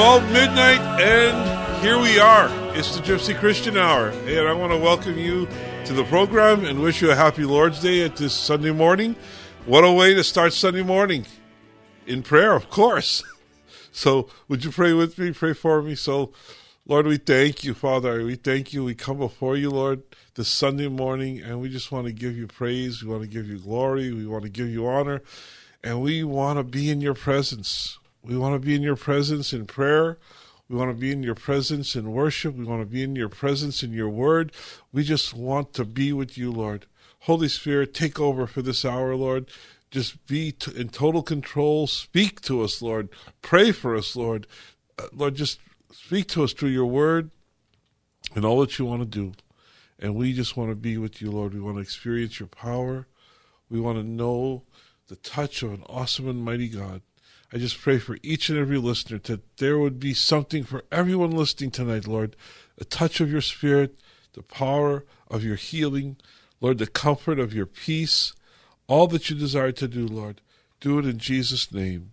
12 midnight, and here we are. It's the Gypsy Christian Hour. And I want to welcome you to the program and wish you a happy Lord's Day at this Sunday morning. What a way to start Sunday morning! In prayer, of course. So, would you pray with me? Pray for me. So, Lord, we thank you, Father. We thank you. We come before you, Lord, this Sunday morning, and we just want to give you praise. We want to give you glory. We want to give you honor. And we want to be in your presence. We want to be in your presence in prayer. We want to be in your presence in worship. We want to be in your presence in your word. We just want to be with you, Lord. Holy Spirit, take over for this hour, Lord. Just be in total control. Speak to us, Lord. Pray for us, Lord. Uh, Lord, just speak to us through your word and all that you want to do. And we just want to be with you, Lord. We want to experience your power. We want to know the touch of an awesome and mighty God. I just pray for each and every listener that there would be something for everyone listening tonight, Lord. A touch of your spirit, the power of your healing, Lord, the comfort of your peace, all that you desire to do, Lord. Do it in Jesus' name.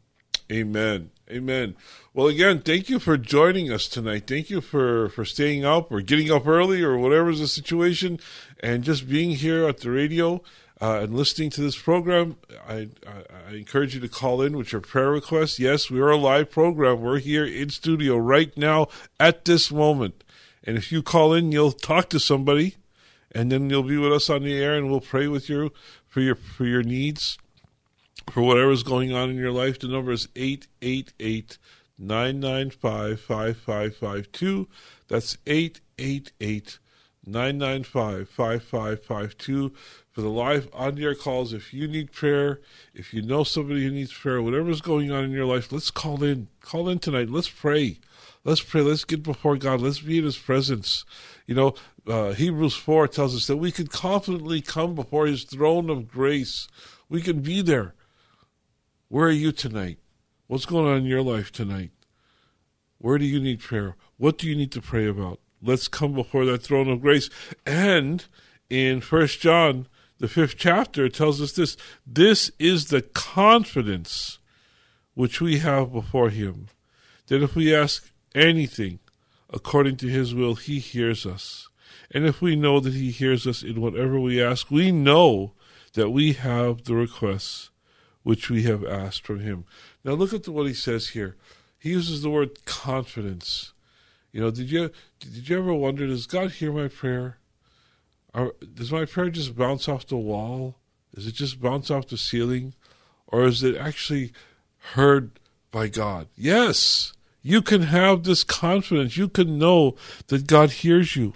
Amen. Amen. Well, again, thank you for joining us tonight. Thank you for, for staying up or getting up early or whatever's the situation and just being here at the radio uh, and listening to this program. I, I, I, encourage you to call in with your prayer requests. Yes, we are a live program. We're here in studio right now at this moment. And if you call in, you'll talk to somebody and then you'll be with us on the air and we'll pray with you for your for your needs for whatever's going on in your life the number is 888 995 5552 that's 888 995 5552 for the live on air calls if you need prayer if you know somebody who needs prayer whatever's going on in your life let's call in call in tonight let's pray let's pray let's get before god let's be in his presence you know uh, Hebrews 4 tells us that we can confidently come before his throne of grace. We can be there. Where are you tonight? What's going on in your life tonight? Where do you need prayer? What do you need to pray about? Let's come before that throne of grace. And in First John, the fifth chapter, tells us this this is the confidence which we have before him, that if we ask anything according to his will, he hears us. And if we know that He hears us in whatever we ask, we know that we have the requests which we have asked from Him. Now look at what He says here. He uses the word confidence. You know, did you did you ever wonder, does God hear my prayer? Or does my prayer just bounce off the wall? Does it just bounce off the ceiling? Or is it actually heard by God? Yes. You can have this confidence. You can know that God hears you.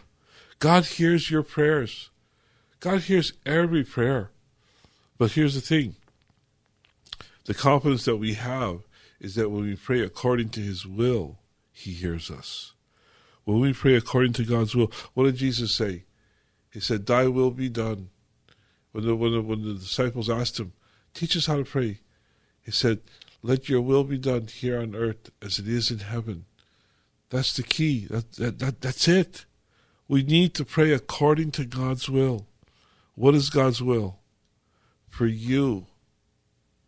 God hears your prayers. God hears every prayer. But here's the thing the confidence that we have is that when we pray according to His will, He hears us. When we pray according to God's will, what did Jesus say? He said, Thy will be done. When the, when the, when the disciples asked Him, Teach us how to pray, He said, Let your will be done here on earth as it is in heaven. That's the key. That, that, that, that's it. We need to pray according to God's will. What is God's will? For you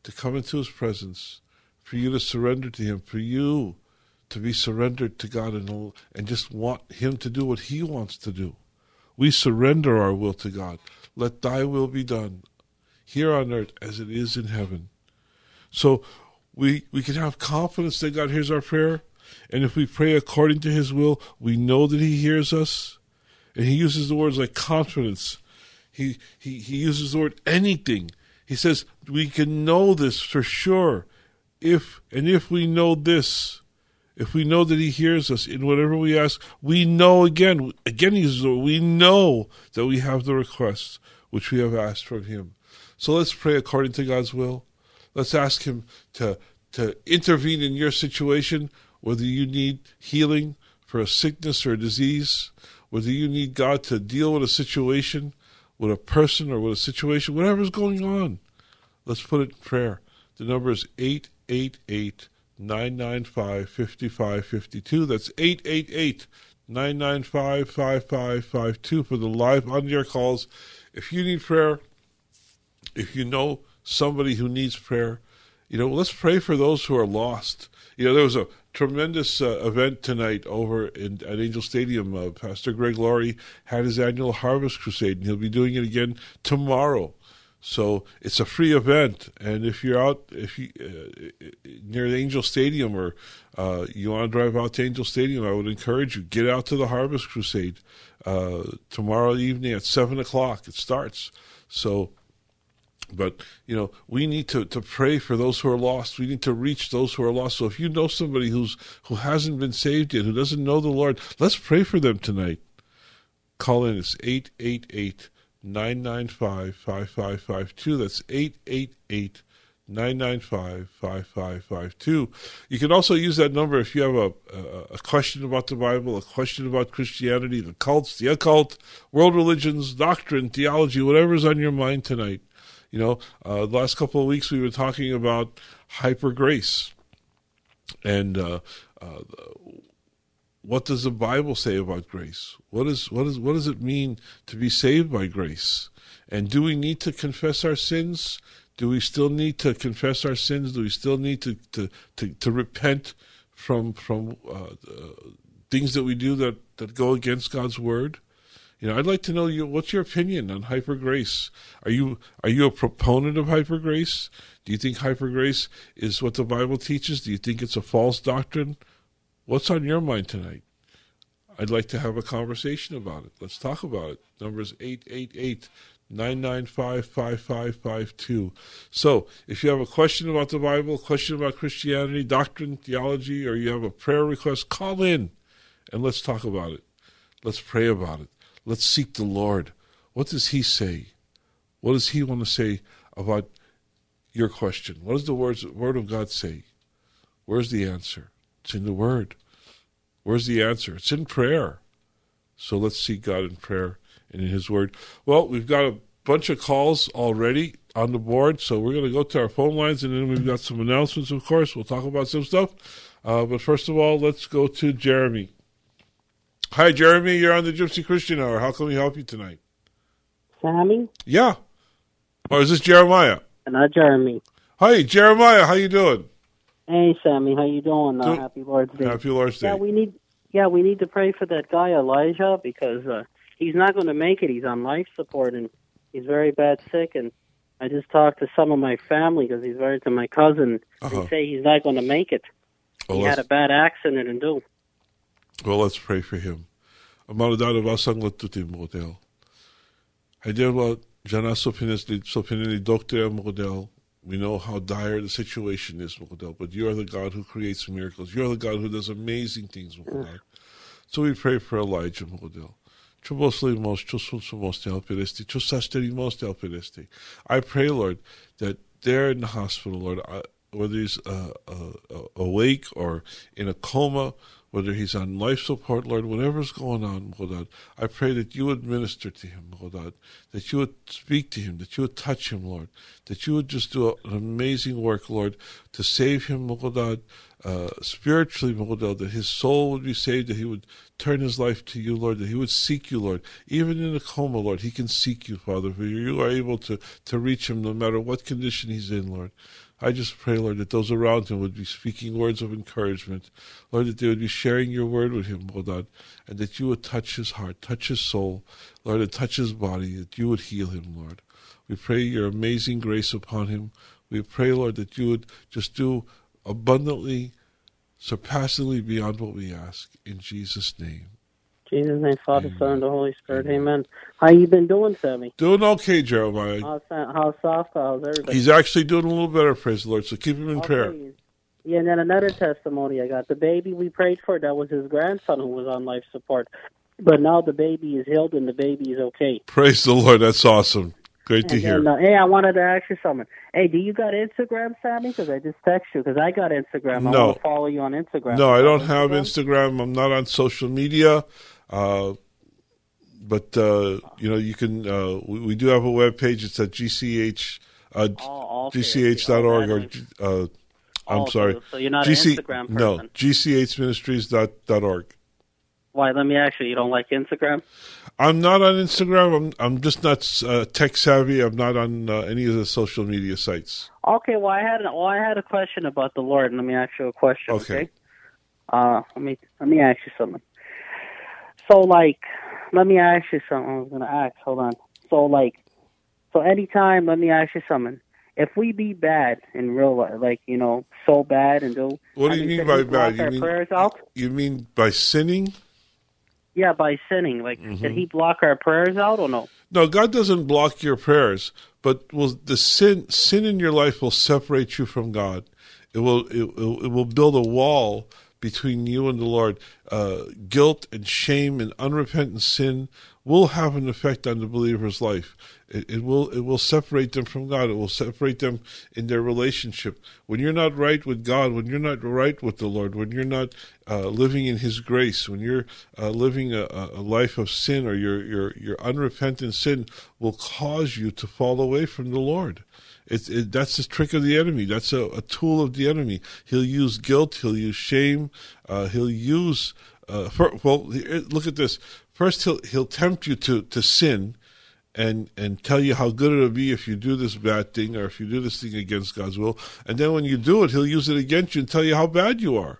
to come into His presence, for you to surrender to Him, for you to be surrendered to God and, and just want Him to do what He wants to do. We surrender our will to God. Let thy will be done here on earth as it is in heaven. So we we can have confidence that God hears our prayer, and if we pray according to his will, we know that he hears us. And he uses the words like confidence. He he, he uses the word anything. He says we can know this for sure if and if we know this, if we know that He hears us in whatever we ask, we know again, again, He's we know that we have the requests which we have asked from Him. So let's pray according to God's will. Let's ask Him to to intervene in your situation, whether you need healing for a sickness or a disease, whether you need God to deal with a situation, with a person or with a situation, whatever's going on. Let's put it in prayer. The number is 888 995 5552. That's 888 995 5552 for the live on your calls. If you need prayer, if you know somebody who needs prayer, you know, let's pray for those who are lost. You know, there was a tremendous uh, event tonight over in, at Angel Stadium. Uh, Pastor Greg Laurie had his annual Harvest Crusade, and he'll be doing it again tomorrow. So it's a free event, and if you're out, if you uh, near the Angel Stadium or uh, you want to drive out to Angel Stadium, I would encourage you get out to the Harvest Crusade uh, tomorrow evening at seven o'clock. It starts. So, but you know, we need to to pray for those who are lost. We need to reach those who are lost. So if you know somebody who's who hasn't been saved yet, who doesn't know the Lord, let's pray for them tonight. Call in. It's eight eight eight. 995 5552. That's 888 995 5552. You can also use that number if you have a, a, question about the Bible, a question about Christianity, the cults, the occult, world religions, doctrine, theology, whatever's on your mind tonight. You know, uh, the last couple of weeks we were talking about hyper grace. And uh, uh, what does the Bible say about grace? What is what is what does it mean to be saved by grace? And do we need to confess our sins? Do we still need to confess our sins? Do we still need to to to, to repent from from uh, uh, things that we do that that go against God's word? You know, I'd like to know you. What's your opinion on hyper grace? Are you are you a proponent of hyper grace? Do you think hyper grace is what the Bible teaches? Do you think it's a false doctrine? What's on your mind tonight? I'd like to have a conversation about it. Let's talk about it. Number is 888 995 5552. So, if you have a question about the Bible, question about Christianity, doctrine, theology, or you have a prayer request, call in and let's talk about it. Let's pray about it. Let's seek the Lord. What does He say? What does He want to say about your question? What does the words, Word of God say? Where's the answer? It's in the Word. Where's the answer? It's in prayer. So let's seek God in prayer and in His Word. Well, we've got a bunch of calls already on the board, so we're going to go to our phone lines and then we've got some announcements, of course. We'll talk about some stuff. Uh, but first of all, let's go to Jeremy. Hi, Jeremy. You're on the Gypsy Christian Hour. How can we help you tonight? Sammy? Yeah. Or is this Jeremiah? Not Jeremy. Hi, Jeremiah. How you doing? Hey, Sammy, how you doing? Uh, happy Lord's Day. Happy Lord's Day. Yeah, we need. Yeah, we need to pray for that guy Elijah because uh, he's not going to make it. He's on life support and he's very bad sick. And I just talked to some of my family because he's married to my cousin. Uh-huh. They say he's not going to make it. Well, he had a bad accident and do. well, let's pray for him. Vasang latutim model. Haideva jana sopinili doctor model. We know how dire the situation is, Mukadal, but you're the God who creates miracles. You're the God who does amazing things, Mukadal. So we pray for Elijah, Mukadal. I pray, Lord, that there in the hospital, Lord, whether he's uh, uh, awake or in a coma, whether he's on life support, Lord, whatever's going on, Lord, I pray that you would minister to him, Lord, that you would speak to him, that you would touch him, Lord, that you would just do an amazing work, Lord, to save him, Lord, uh, spiritually, Lord, that his soul would be saved, that he would turn his life to you, Lord, that he would seek you, Lord. Even in a coma, Lord, he can seek you, Father, for you are able to, to reach him no matter what condition he's in, Lord. I just pray, Lord, that those around him would be speaking words of encouragement. Lord, that they would be sharing your word with him, oh God, and that you would touch his heart, touch his soul, Lord, and touch his body, that you would heal him, Lord. We pray your amazing grace upon him. We pray, Lord, that you would just do abundantly, surpassingly beyond what we ask. In Jesus' name. Jesus' name, Father, Amen. Son, and the Holy Spirit. Amen. How you been doing, Sammy? Doing okay, Jeremiah. How's, how's Soft? How's everybody? He's actually doing a little better, praise the Lord. So keep him in okay. prayer. Yeah, and then another testimony I got. The baby we prayed for, that was his grandson who was on life support. But now the baby is healed and the baby is okay. Praise the Lord. That's awesome. Great to and hear. Then, uh, hey, I wanted to ask you something. Hey, do you got Instagram, Sammy? Because I just text you because I got Instagram. I no. want to follow you on Instagram. No, I don't have Instagram. I'm not on social media. Uh, but uh, you know, you can. Uh, we, we, do have a web page. It's at gch uh, oh, okay. gch.org or. Uh, I'm oh, sorry. So, you're not GC, an Instagram person. No, gchministries.org. Why? Let me ask you. You don't like Instagram? I'm not on Instagram. I'm I'm just not uh, tech savvy. I'm not on uh, any of the social media sites. Okay. Well, I had an, well, I had a question about the Lord. And let me ask you a question. Okay. okay? Uh, let me let me ask you something. So, like, let me ask you something. I was going to ask. Hold on. So, like, so anytime, let me ask you something. If we be bad in real life, like you know, so bad and do what do you mean, by bad? You mean you mean by sinning? Yeah, by sinning. Like, mm-hmm. did He block our prayers out or no? No, God doesn't block your prayers, but will the sin sin in your life will separate you from God. It will it, it will build a wall between you and the Lord. Uh, guilt and shame and unrepentant sin will have an effect on the believer's life. It, it, will it will separate them from God. It will separate them in their relationship. When you're not right with God, when you're not right with the Lord, when you're not uh, living in His grace, when you're uh, living a, a, life of sin or your your your unrepentant sin will cause you to fall away from the Lord. It, it, that's the trick of the enemy. That's a, a, tool of the enemy. He'll use guilt. He'll use shame. Uh, he'll use. Uh, for, well, look at this. First, he'll he'll tempt you to to sin, and and tell you how good it'll be if you do this bad thing or if you do this thing against God's will. And then when you do it, he'll use it against you and tell you how bad you are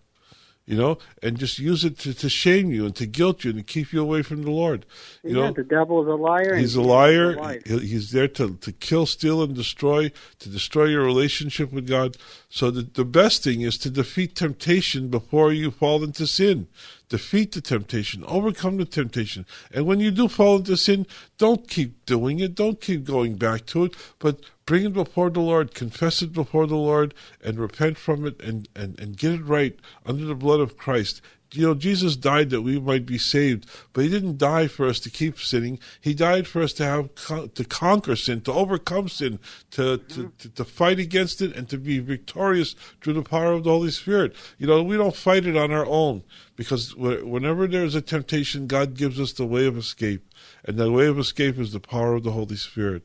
you know, and just use it to, to shame you and to guilt you and to keep you away from the Lord. You yeah, know, the devil is a liar. He's a liar. he's there to, to kill, steal, and destroy, to destroy your relationship with God. So the, the best thing is to defeat temptation before you fall into sin. Defeat the temptation, overcome the temptation. And when you do fall into sin, don't keep doing it. Don't keep going back to it, but bring it before the Lord, confess it before the Lord, and repent from it and, and, and get it right under the blood of Christ. You know, Jesus died that we might be saved, but he didn't die for us to keep sinning. He died for us to have to conquer sin, to overcome sin, to, to, to, to fight against it, and to be victorious through the power of the Holy Spirit. You know, we don't fight it on our own because whenever there's a temptation, God gives us the way of escape, and the way of escape is the power of the Holy Spirit.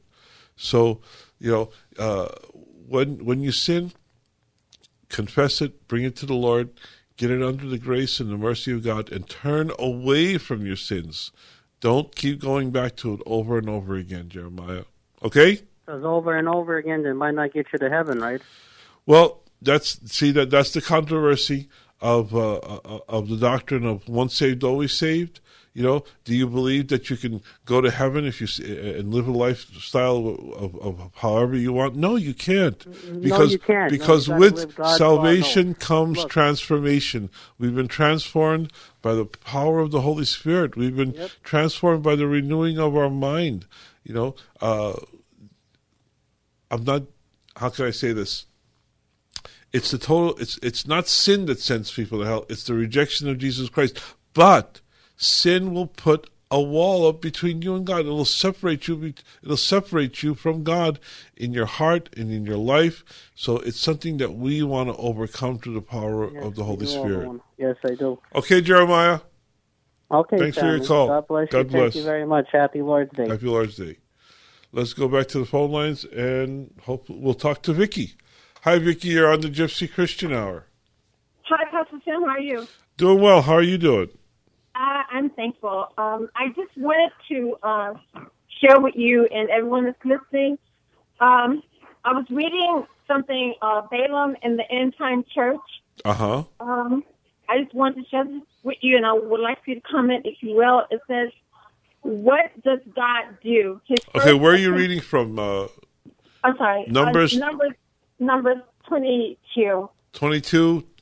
So, you know, uh, when when you sin, confess it, bring it to the Lord, get it under the grace and the mercy of God, and turn away from your sins. Don't keep going back to it over and over again, Jeremiah. Okay? Because over and over again, it might not get you to heaven, right? Well, that's see that that's the controversy of uh, uh of the doctrine of once saved, always saved. You know, do you believe that you can go to heaven if you uh, uh, and live a lifestyle of, of, of however you want? No, you can't. Because, no, you can't. Because no, with salvation comes Look. transformation. We've been transformed by the power of the Holy Spirit. We've been yep. transformed by the renewing of our mind. You know, uh, I'm not. How can I say this? It's the total. It's it's not sin that sends people to hell. It's the rejection of Jesus Christ. But sin will put a wall up between you and God. It'll separate you. It'll separate you from God in your heart and in your life. So it's something that we want to overcome through the power yes, of the Holy Spirit. Yes, I do. Okay, Jeremiah. Okay, thanks Simon. for your call. God bless God you. bless. Thank you very much. Happy Lord's Day. Happy Lord's Day. Let's go back to the phone lines and hope we'll talk to Vicky. Hi, Vicky. You're on the Gypsy Christian Hour. Hi, Pastor Sam. How are you? Doing well. How are you doing? Uh, I'm thankful. Um, I just wanted to uh, share with you and everyone that's listening. Um, I was reading something uh, Balaam in the End Time Church. Uh huh. Um, I just wanted to share this with you, and I would like for you to comment, if you will. It says, "What does God do?" His Okay, where are you attempt- reading from? Uh, I'm sorry. uh, Numbers- numbers. Numbers twenty-two.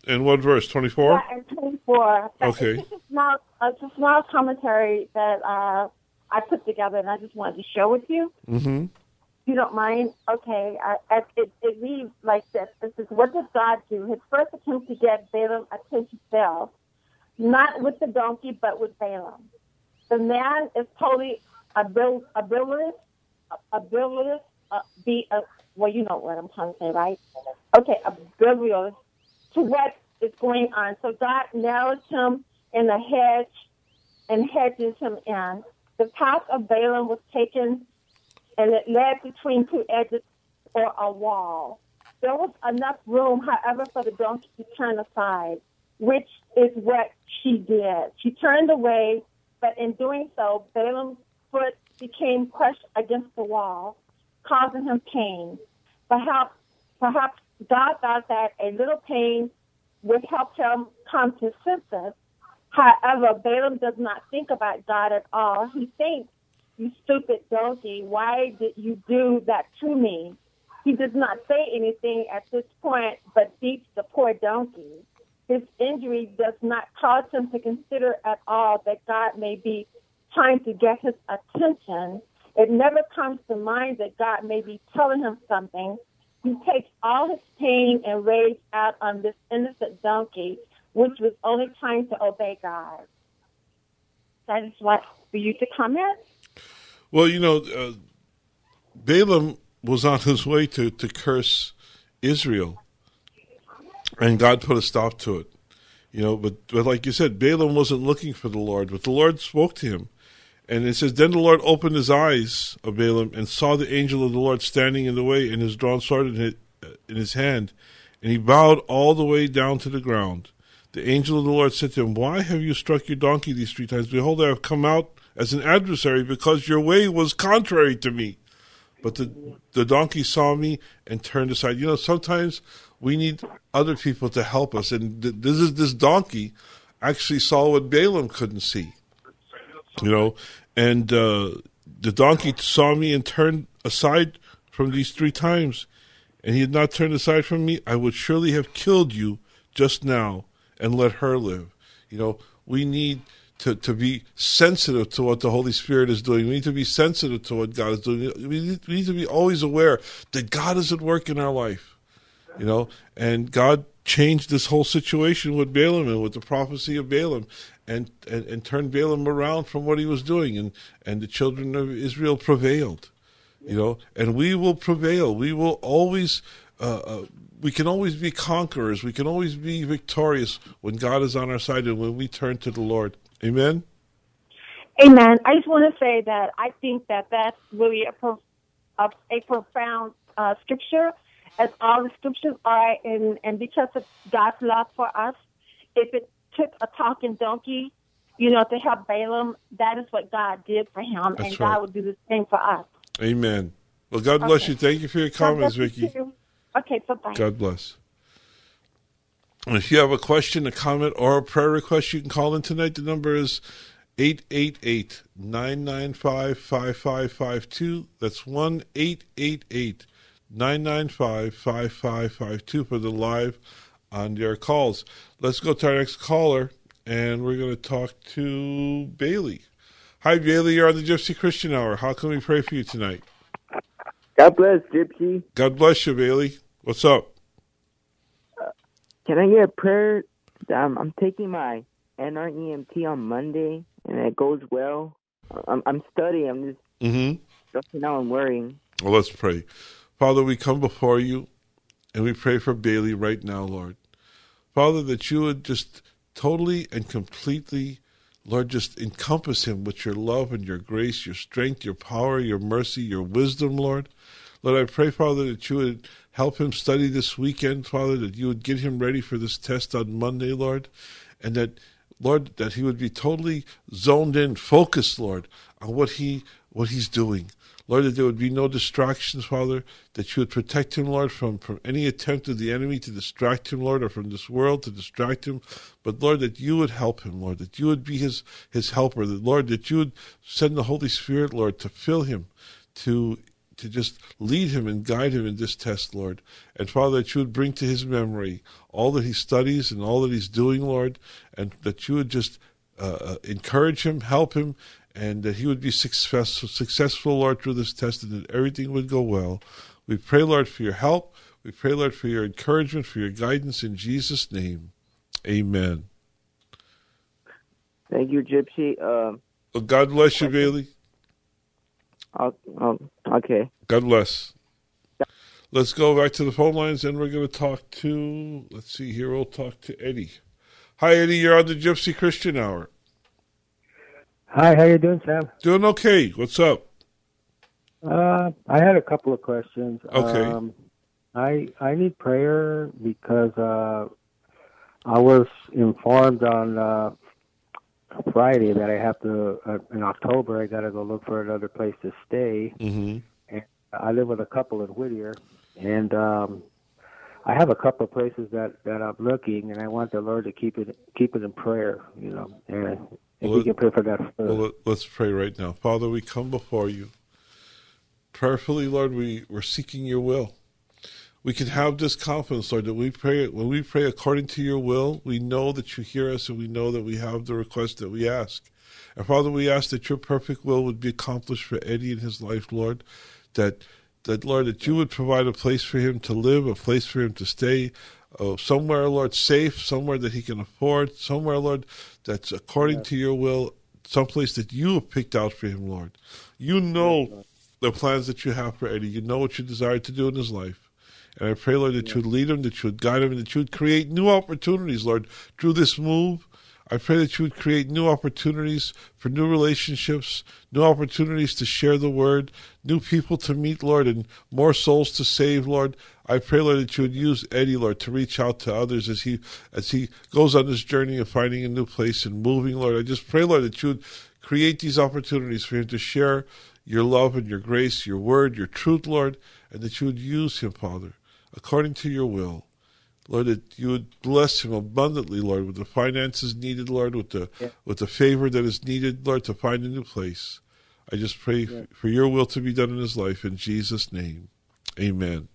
22 and what verse? 24? Yeah, and 24. Okay. It's just a small, it's a small commentary that uh, I put together, and I just wanted to share with you. Mm-hmm. You don't mind, okay. I, I, it, it reads like this. This is what did God do? His first attempt to get Balaam attention failed, not with the donkey, but with Balaam. The man is totally abil- ability, ability, uh, be a, well, you know what I'm trying to say, right? Okay, oblivious to what is going on. So God narrows him in a hedge and hedges him in. The path of Balaam was taken and it led between two edges or a wall. There was enough room, however, for the donkey to turn aside, which is what she did. She turned away, but in doing so, Balaam's foot became crushed against the wall, causing him pain. Perhaps, perhaps God thought that a little pain would help him come to senses. However, Balaam does not think about God at all. He thinks, you stupid donkey, why did you do that to me? He does not say anything at this point, but beats the poor donkey. His injury does not cause him to consider at all that God may be trying to get his attention. It never comes to mind that God may be telling him something. He takes all his pain and rage out on this innocent donkey, which was only trying to obey God. That is what for you to comment. Well, you know, uh, Balaam was on his way to, to curse Israel, and God put a stop to it. You know, but, but like you said, Balaam wasn't looking for the Lord, but the Lord spoke to him. And it says, Then the Lord opened his eyes of Balaam and saw the angel of the Lord standing in the way and his drawn sword in his, uh, in his hand. And he bowed all the way down to the ground. The angel of the Lord said to him, Why have you struck your donkey these three times? Behold, I have come out as an adversary because your way was contrary to me. But the, the donkey saw me and turned aside. You know, sometimes we need other people to help us. And th- this is this donkey actually saw what Balaam couldn't see. You know, and uh, the donkey saw me and turned aside from these three times. And he had not turned aside from me, I would surely have killed you just now and let her live. You know, we need to, to be sensitive to what the Holy Spirit is doing. We need to be sensitive to what God is doing. We need, we need to be always aware that God is at work in our life. You know, and God changed this whole situation with Balaam and with the prophecy of Balaam and, and, and turned Balaam around from what he was doing and, and the children of Israel prevailed. You know, and we will prevail. We will always uh, uh, we can always be conquerors. We can always be victorious when God is on our side and when we turn to the Lord. Amen. Amen. I just want to say that I think that that's really a, pro- a, a profound uh, scripture, as all the scriptures are, and, and because of God's love for us, if it took a talking donkey, you know, to help Balaam, that is what God did for him, That's and right. God would do the same for us. Amen. Well, God bless Okay. you. Thank you for your comments, bless you. Okay, bye bye. God bless. If you have a question, a comment, or a prayer request, you can call in tonight. The number is 888 995 5552. That's 1 888 995 5552 for the live on your calls. Let's go to our next caller, and we're going to talk to Bailey. Hi, Bailey. You're on the Gypsy Christian Hour. How can we pray for you tonight? God bless, Gypsy. God bless you, Bailey. What's up? Can I get a prayer? Um, I'm taking my NREMT on Monday, and it goes well. I'm, I'm studying. I'm just Mm-hmm. stressing out and worrying. Well, let's pray. Father, we come before you and we pray for Bailey right now, Lord. Father, that you would just totally and completely, Lord, just encompass him with your love and your grace, your strength, your power, your mercy, your wisdom, Lord. Lord, I pray, Father, that you would help him study this weekend, Father, that you would get him ready for this test on Monday, Lord, and that Lord, that he would be totally zoned in, focused, Lord, on what he what he's doing. Lord, that there would be no distractions, Father, that you would protect him, Lord, from, from any attempt of the enemy to distract him, Lord, or from this world to distract him. But Lord, that you would help him, Lord, that you would be his, his helper, that Lord, that you would send the Holy Spirit, Lord, to fill him, to to just lead him and guide him in this test, Lord. And Father, that you would bring to his memory all that he studies and all that he's doing, Lord, and that you would just uh, uh encourage him, help him, and that he would be successful, successful, Lord, through this test, and that everything would go well. We pray, Lord, for your help. We pray, Lord, for your encouragement, for your guidance in Jesus' name. Amen. Thank you, Gypsy. Um, well, God bless you, Bailey. Um, okay. God bless. Let's go back to the phone lines, and we're going to talk to. Let's see here. We'll talk to Eddie. Hi, Eddie. You're on the Gypsy Christian Hour. Hi, how you doing, Sam? Doing okay. What's up? Uh, I had a couple of questions. Okay. Um, I I need prayer because uh, I was informed on uh, Friday that I have to uh, in October. I got to go look for another place to stay. Mm-hmm. And I live with a couple in Whittier, and um, I have a couple of places that that I'm looking, and I want the Lord to keep it keep it in prayer. You know, and if well, we can pray for that. First. Well, let's pray right now, Father. We come before you prayerfully, Lord. We we're seeking your will we can have this confidence, Lord, that we pray when we pray according to your will, we know that you hear us and we know that we have the request that we ask. And Father, we ask that your perfect will would be accomplished for Eddie in his life, Lord. That that Lord, that you would provide a place for him to live, a place for him to stay, uh, somewhere, Lord, safe, somewhere that he can afford, somewhere, Lord, that's according yes. to your will, someplace that you have picked out for him, Lord. You know the plans that you have for Eddie. You know what you desire to do in his life. And I pray, Lord, that you would lead him, that you would guide him, and that you would create new opportunities, Lord, through this move. I pray that you would create new opportunities for new relationships, new opportunities to share the word, new people to meet, Lord, and more souls to save, Lord. I pray, Lord, that you would use Eddie, Lord, to reach out to others as he as he goes on this journey of finding a new place and moving, Lord. I just pray, Lord, that you would create these opportunities for him to share your love and your grace, your word, your truth, Lord, and that you would use him, Father according to your will. Lord, that you would bless him abundantly, Lord, with the finances needed, Lord, with the yeah. with the favor that is needed, Lord, to find a new place. I just pray yeah. for your will to be done in his life in Jesus' name. Amen.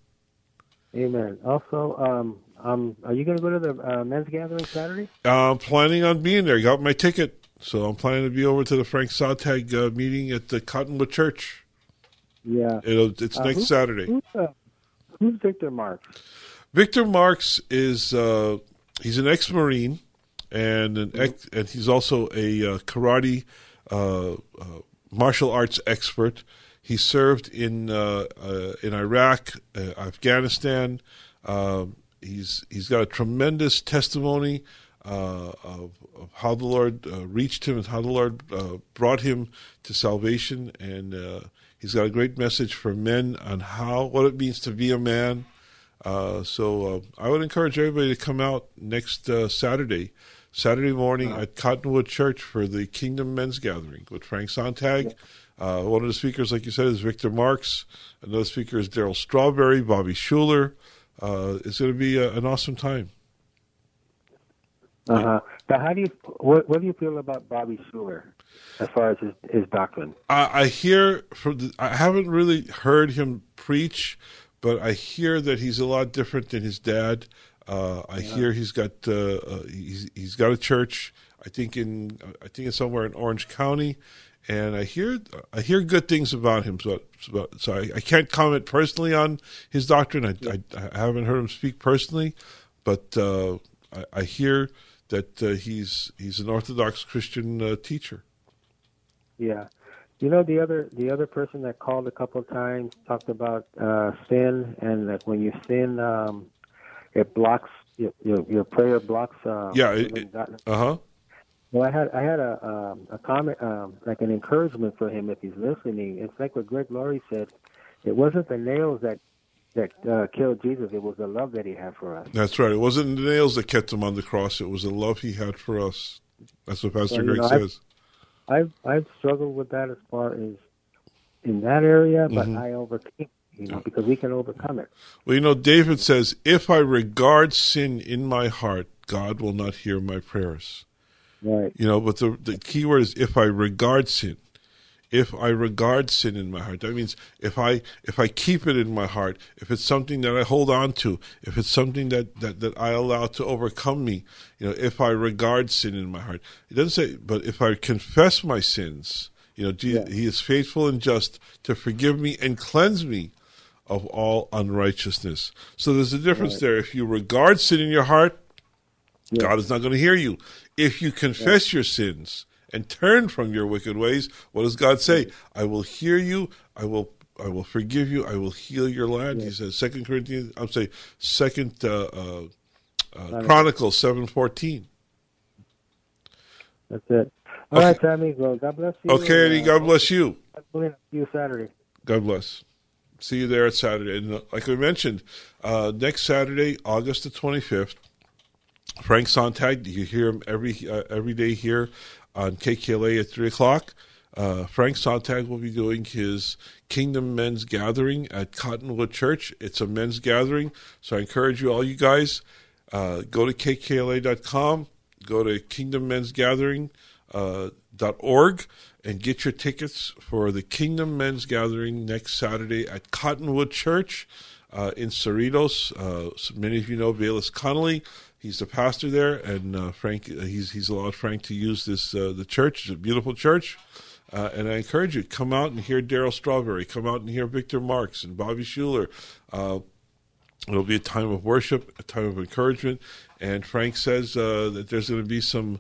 Amen. Also, um, um, are you going to go to the uh, men's gathering Saturday? I'm planning on being there. I got my ticket, so I'm planning to be over to the Frank Sontag uh, meeting at the Cottonwood Church. Yeah, It'll, it's uh, next who, Saturday. Who's, uh, Who's Victor Marx? Victor Marx is uh, he's an ex-marine and an ex, and he's also a uh, karate uh, uh martial arts expert. He served in uh, uh, in Iraq, Afghanistan. Um, he's he's got a tremendous testimony of, of, how the Lord reached him and how the Lord brought him to salvation and He's got a great message for men on how what it means to be a man. Uh, so uh, I would encourage everybody to come out next uh, Saturday, Saturday morning uh-huh. at Cottonwood Church for the Kingdom Men's Gathering with Frank Sontag. Uh, one of the speakers, like you said, is Victor Marx. Another speaker is Darryl Strawberry, Bobby Schuller. Uh, it's going to be a, an awesome time. Uh huh. But how do you what, what do you feel about Bobby Schuller as far as his, his doctrine. I, I hear from the, I haven't really heard him preach, but I hear that he's a lot different than his dad. Uh, I yeah. hear he's got uh, uh, he's he's got a church. I think in I think it's somewhere in Orange County, and I hear I hear good things about him. So so, so I, I, can't comment personally on his doctrine. I. I, I haven't heard him speak personally, but uh, I, I, hear that uh, he's he's an Orthodox Christian uh, teacher. Yeah. You know the other the other person that called a couple of times talked about uh, sin and that when you sin, um, it blocks your your, your prayer blocks. Uh, yeah. Uh huh. Well, I had I had a um, a comment um, like an encouragement for him if he's listening. It's like what Greg Laurie said. It wasn't the nails that that uh, killed Jesus. It was the love that he had for us. That's right. It wasn't the nails that kept him on the cross. It was the love he had for us. That's what Pastor Greg know, I've- says. I've I've struggled with that as far as in that area, but Mhm. I overcame. You know, because we can overcome it. Well, you know, David says, "If I regard sin in my heart, God will not hear my prayers." Right. You know, but the the key word is if I regard sin. If I regard sin in my heart, that means if I if I keep it in my heart, if it's something that I hold on to, if it's something that, that, that I allow to overcome me, you know, if I regard sin in my heart. It doesn't say, but if I confess my sins, you know, Jesus, He is faithful and just to forgive me and cleanse me of all unrighteousness. So there's a difference Right. there. If you regard sin in your heart, God is not going to hear you. If you confess your sins and turn from your wicked ways, what does God say? I will hear you. I will. I will forgive you. I will heal your land. He says, Second Corinthians. I'm saying Second uh, uh, uh, Chronicles seven fourteen. That's it. All Okay. right, Tammy. Well, God bless you. Okay, Eddie. God bless you. See you Saturday. God bless. See you there at Saturday. And uh, like we mentioned, uh, next Saturday, August the 25th, Frank Sontag, you hear him every uh, every day here on KKLA at 3 o'clock. Uh, Frank Sontag will be doing his Kingdom Men's Gathering at Cottonwood Church. It's a men's gathering, so I encourage you, all you guys, uh, go to kkla.com, go to Kingdom Men's Gathering uh, dot org and get your tickets for the Kingdom Men's Gathering next Saturday at Cottonwood Church uh, in Cerritos. Uh, many of you know Bayless Conley. He's the pastor there, and uh, Frank uh, he's he's allowed Frank to use this uh, the church. It's a beautiful church. Uh, and I encourage you, come out and hear Darryl Strawberry. Come out and hear Victor Marx and Bobby Schuller. Uh, It'll be a time of worship, a time of encouragement. And Frank says uh, that there's going to be some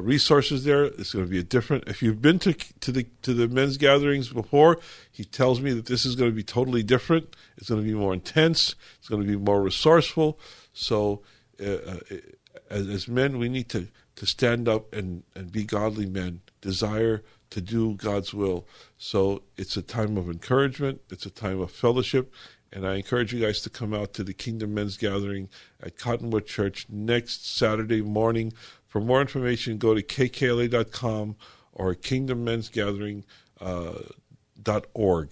resources there. It's going to be a different. If you've been to to the to the men's gatherings before, he tells me that this is going to be totally different. It's going to be more intense. It's going to be more resourceful. So, uh, uh, as, as men, we need to to stand up and and be godly men. Desire to do God's will. So it's a time of encouragement. It's a time of fellowship. And I encourage you guys to come out to the Kingdom Men's Gathering at Cottonwood Church next Saturday morning. For more information, go to kkla.com or kingdommensgathering.org.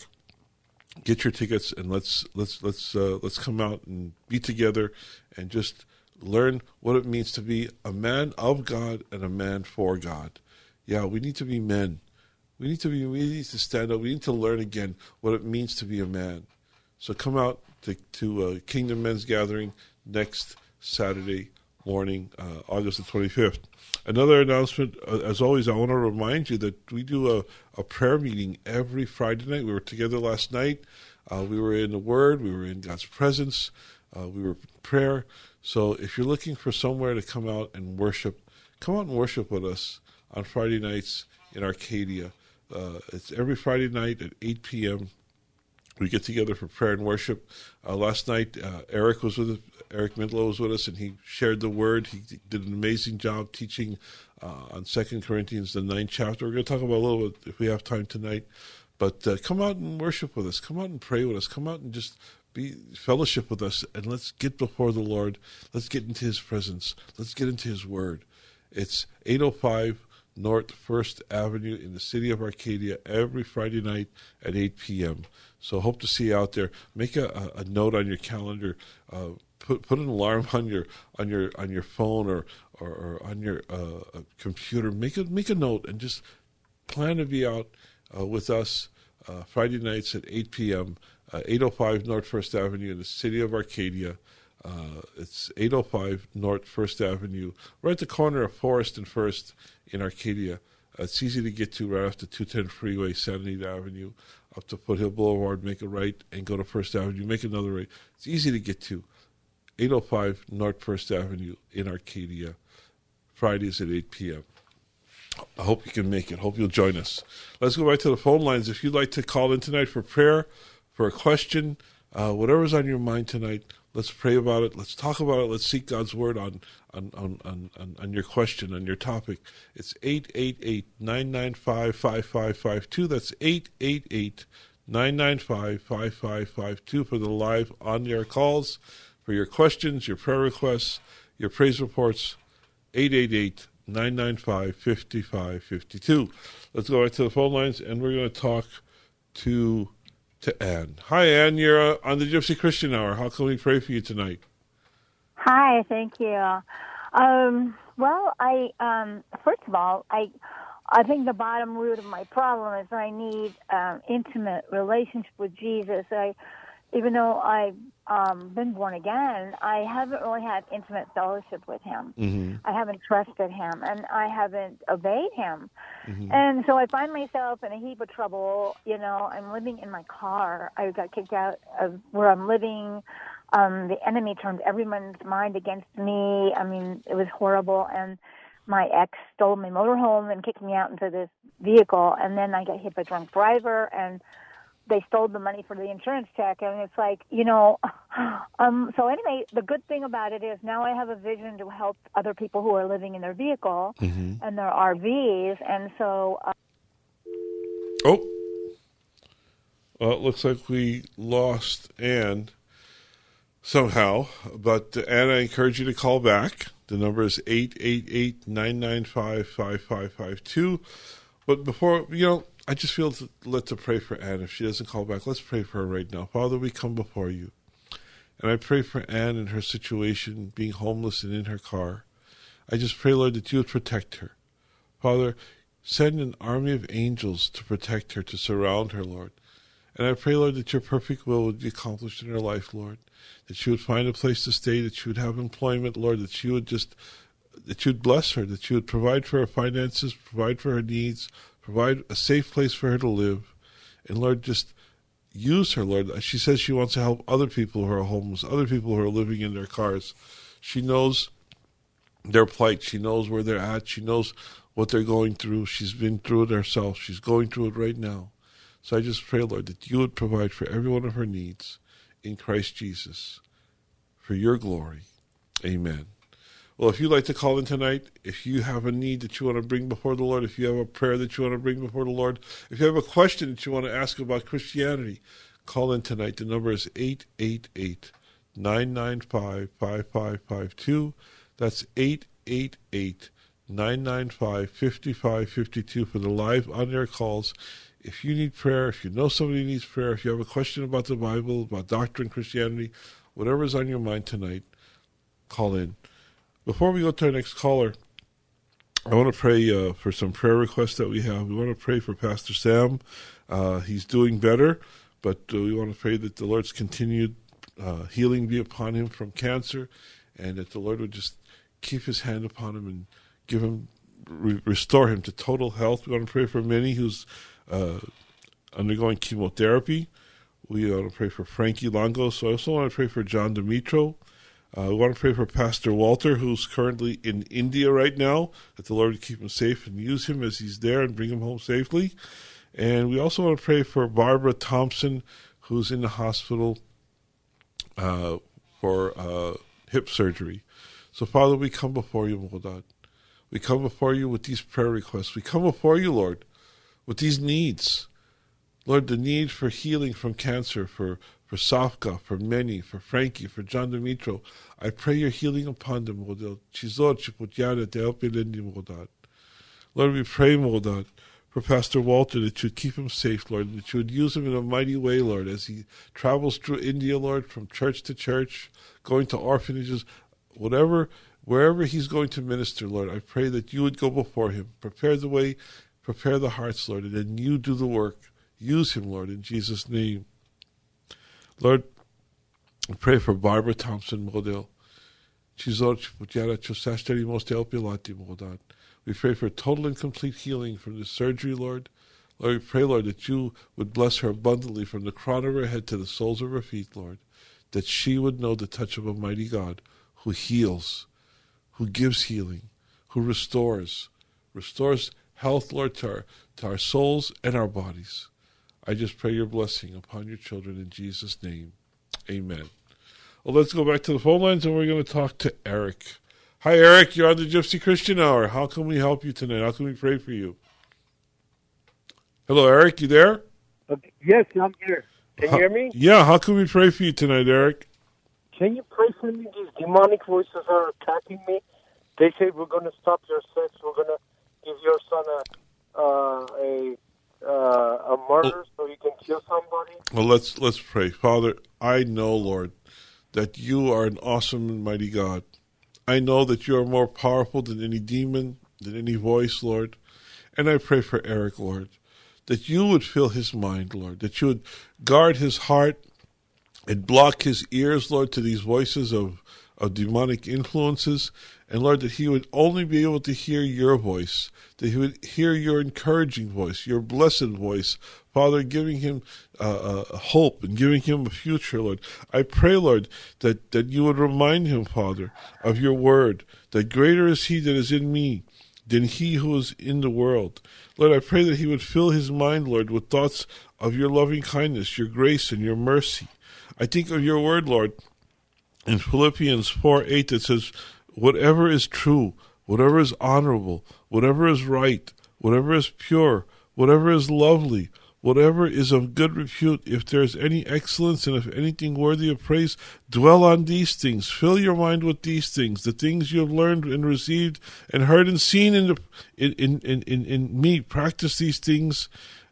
Get your tickets and let's let's let's uh, let's come out and be together and just learn what it means to be a man of God and a man for God. Yeah, we need to be men. We need to be. We need to stand up. We need to learn again what it means to be a man. So come out to, to uh, Kingdom Men's Gathering next Saturday morning, uh, August the 25th. Another announcement, uh, as always, I want to remind you that we do a, a prayer meeting every Friday night. We were together last night. Uh, we were in the Word, we were in God's presence, uh, we were in prayer. So if you're looking for somewhere to come out and worship, come out and worship with us on Friday nights in Arcadia. Uh, it's every Friday night at 8 p.m we get together for prayer and worship. Uh, last night, uh, Eric was with Eric Midlow was with us, and he shared the word. He did an amazing job teaching uh, on Second Corinthians, the ninth chapter. We're going to talk about a little bit if we have time tonight. But uh, come out and worship with us. Come out and pray with us. Come out and just be fellowship with us, and let's get before the Lord. Let's get into His presence. Let's get into His Word. It's 805 North First Avenue in the city of Arcadia every Friday night at 8 p.m. So hope to see you out there. Make a, a, note on your calendar. Uh, put put an alarm on your on your on your phone or or, or on your uh, computer. Make a make a note and just plan to be out uh, with us uh, Friday nights at 8 p.m. 805 North First Avenue in the city of Arcadia. Uh, it's 805 North First Avenue, right at the corner of Forest and First in Arcadia. Uh, it's easy to get to right off the 210 freeway, Santa Anita Avenue, up to Foothill Boulevard, make a right, and go to First Avenue, make another right. It's easy to get to. 805 North First Avenue in Arcadia, Fridays at 8 p.m. I hope you can make it. Hope you'll join us. Let's go right to the phone lines. If you'd like to call in tonight for prayer, for a question, uh, whatever's on your mind tonight, let's pray about it. Let's talk about it. Let's seek God's word on on, on, on, on, your question, on your topic. It's 888 995 5552. That's 888 995 5552 for the live on air calls, for your questions, your prayer requests, your praise reports. 888 995 5552. Let's go right to the phone lines and we're going to talk to to Anne. Hi, Anne. You're uh, on the Gypsy Christian Hour. How can we pray for you tonight? Hi, thank you. Um, well, I um, first of all, I I think the bottom root of my problem is I need um, intimate relationship with Jesus. I, even though I've um, been born again, I haven't really had intimate fellowship with Him. Mm-hmm. I haven't trusted Him, and I haven't obeyed Him. Mm-hmm. And so I find myself in a heap of trouble. You know, I'm living in my car. I got kicked out of where I'm living. Um, the enemy turned everyone's mind against me. I mean, it was horrible. And my ex stole my motorhome and kicked me out into this vehicle. And then I got hit by a drunk driver and they stole the money for the insurance check. And it's like, you know, um, so anyway, the good thing about it is now I have a vision to help other people who are living in their vehicle Mhm. and their RVs. And so, uh, Oh. Well, it looks like we lost Anne somehow. But uh, Anne, I encourage you to call back. The number is 888-995-5552. But before, you know, I just feel let to pray for Anne. If she doesn't call back, let's pray for her right now. Father, we come before you. And I pray for Anne and her situation, being homeless and in her car. I just pray, Lord, that you would protect her. Father, send an army of angels to protect her, to surround her, Lord. And I pray, Lord, that your perfect will would be accomplished in her life, Lord. That she would find a place to stay, that she would have employment, Lord, that she would just, that you would bless her, that you would provide for her finances, provide for her needs, provide a safe place for her to live. And Lord, just use her, Lord. She says she wants to help other people who are homeless, other people who are living in their cars. She knows their plight. She knows where they're at. She knows what they're going through. She's been through it herself. She's going through it right now. So I just pray, Lord, that you would provide for every one of her needs in Christ Jesus for your glory. Amen. Well, if you'd like to call in tonight, if you have a need that you want to bring before the Lord, if you have a prayer that you want to bring before the Lord, if you have a question that you want to ask about Christianity, call in tonight. The number is 888 995 5552. That's 888 995 5552 for the live on air calls. If you need prayer, if you know somebody needs prayer, if you have a question about the Bible, about doctrine, Christianity, whatever is on your mind tonight, call in. Before we go to our next caller, I want to pray uh, for some prayer requests that we have. We want to pray for Pastor Sam. Uh, he's doing better, but uh, we want to pray that the Lord's continued uh, healing be upon him from cancer, and that the Lord would just keep His hand upon him and give him, re- restore him to total health. We want to pray for Minnie, who's uh, undergoing chemotherapy. We want to pray for Frankie Longo. So I also want to pray for John Dimitro. Uh, we want to pray for Pastor Walter, who's currently in India right now, that the Lord would keep him safe and use him as he's there and bring him home safely. And we also want to pray for Barbara Thompson, who's in the hospital uh, for uh, hip surgery. So, Father, we come before you, Modad. We come before you with these prayer requests. We come before you, Lord, with these needs. Lord, the need for healing from cancer, for, for Safka, for Many, for Frankie, for John Dimitro. I pray your healing upon them, Model. Chizot, Chiputyana, Teopilindi, Modad. Lord, we pray, Modad, for Pastor Walter, that you would keep him safe, Lord, and that you would use him in a mighty way, Lord, as he travels through India, Lord, from church to church, going to orphanages, whatever, wherever he's going to minister, Lord. I pray that you would go before him, prepare the way, prepare the hearts, Lord, and then you do the work. Use him, Lord, in Jesus' name. Lord, I pray for Barbara Thompson Model. We pray for total and complete healing from the surgery, Lord. Lord, we pray, Lord, that you would bless her abundantly from the crown of her head to the soles of her feet, Lord. That she would know the touch of a mighty God who heals, who gives healing, who restores, restores health, Lord, to our, to our souls and our bodies. I just pray your blessing upon your children in Jesus' name. Amen. Well, let's go back to the phone lines and we're going to talk to Eric. Hi, Eric. You're on the Gypsy Christian Hour. How can we help you tonight? How can we pray for you? Hello, Eric. You there? Okay. Yes, I'm here. Can you hear me? Yeah. How can we pray for you tonight, Eric? Can you pray for me? These demonic voices are attacking me. They say we're going to stop your sex. We're going to give your son a uh, a uh, a murder so he can kill somebody. Well, let's let's pray, Father. I know, Lord, that you are an awesome and mighty God. I know that you are more powerful than any demon, than any voice, Lord. And I pray for Eric, Lord, that you would fill his mind, Lord, that you would guard his heart and block his ears, Lord, to these voices of, of demonic influences. And Lord, that he would only be able to hear your voice, that he would hear your encouraging voice, your blessed voice, Father, giving him uh, uh, hope and giving him a future, Lord. I pray, Lord, that, that you would remind him, Father, of your word, that greater is he that is in me than he who is in the world. Lord, I pray that he would fill his mind, Lord, with thoughts of your loving kindness, your grace, and your mercy. I think of your word, Lord, in Philippians 4 8 that says, Whatever is true, whatever is honorable, whatever is right, whatever is pure, whatever is lovely, whatever is of good repute, if there is any excellence and if anything worthy of praise, dwell on these things. Fill your mind with these things, the things you have learned and received and heard and seen in, the, in, in, in, in me. Practice these things,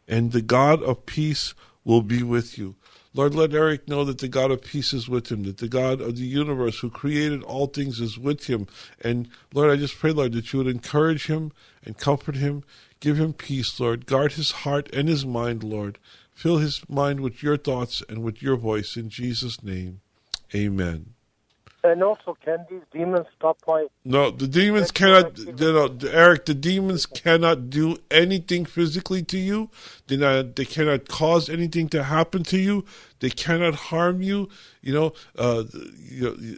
and the God of peace will be with you. Lord, let Eric know that the God of peace is with him, that the God of the universe who created all things is with him. And Lord, I just pray, Lord, that you would encourage him and comfort him. Give him peace, Lord. Guard his heart and his mind, Lord. Fill his mind with your thoughts and with your voice. In Jesus' name, amen. And also, can these demons stop my? No, the demons cannot. You know, Eric, the demons cannot do anything physically to you. They not. They cannot cause anything to happen to you. They cannot harm you. You know, uh, you know,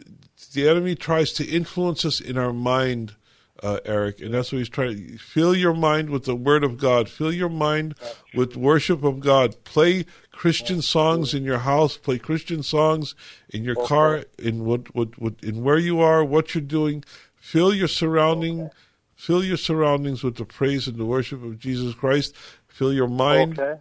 the enemy tries to influence us in our mind. Uh, Eric, and that's what he's trying to fill your mind with the Word of God. Fill your mind with worship of God. Play Christian songs in your house. Play Christian songs in your car. In what, what, what, in where you are, what you're doing. Fill your surrounding, fill your surroundings with the praise and the worship of Jesus Christ. Fill your mind okay.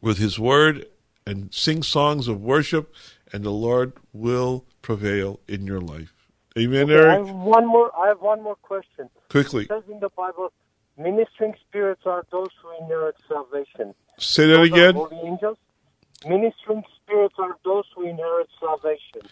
with His Word, and sing songs of worship, and the Lord will prevail in your life. Amen, okay, Eric. I have one more. I have one more question. Quickly. It says in the Bible, ministering spirits are those who inherit salvation. Say that those again. holy angels. Ministering spirits are those who inherit salvation.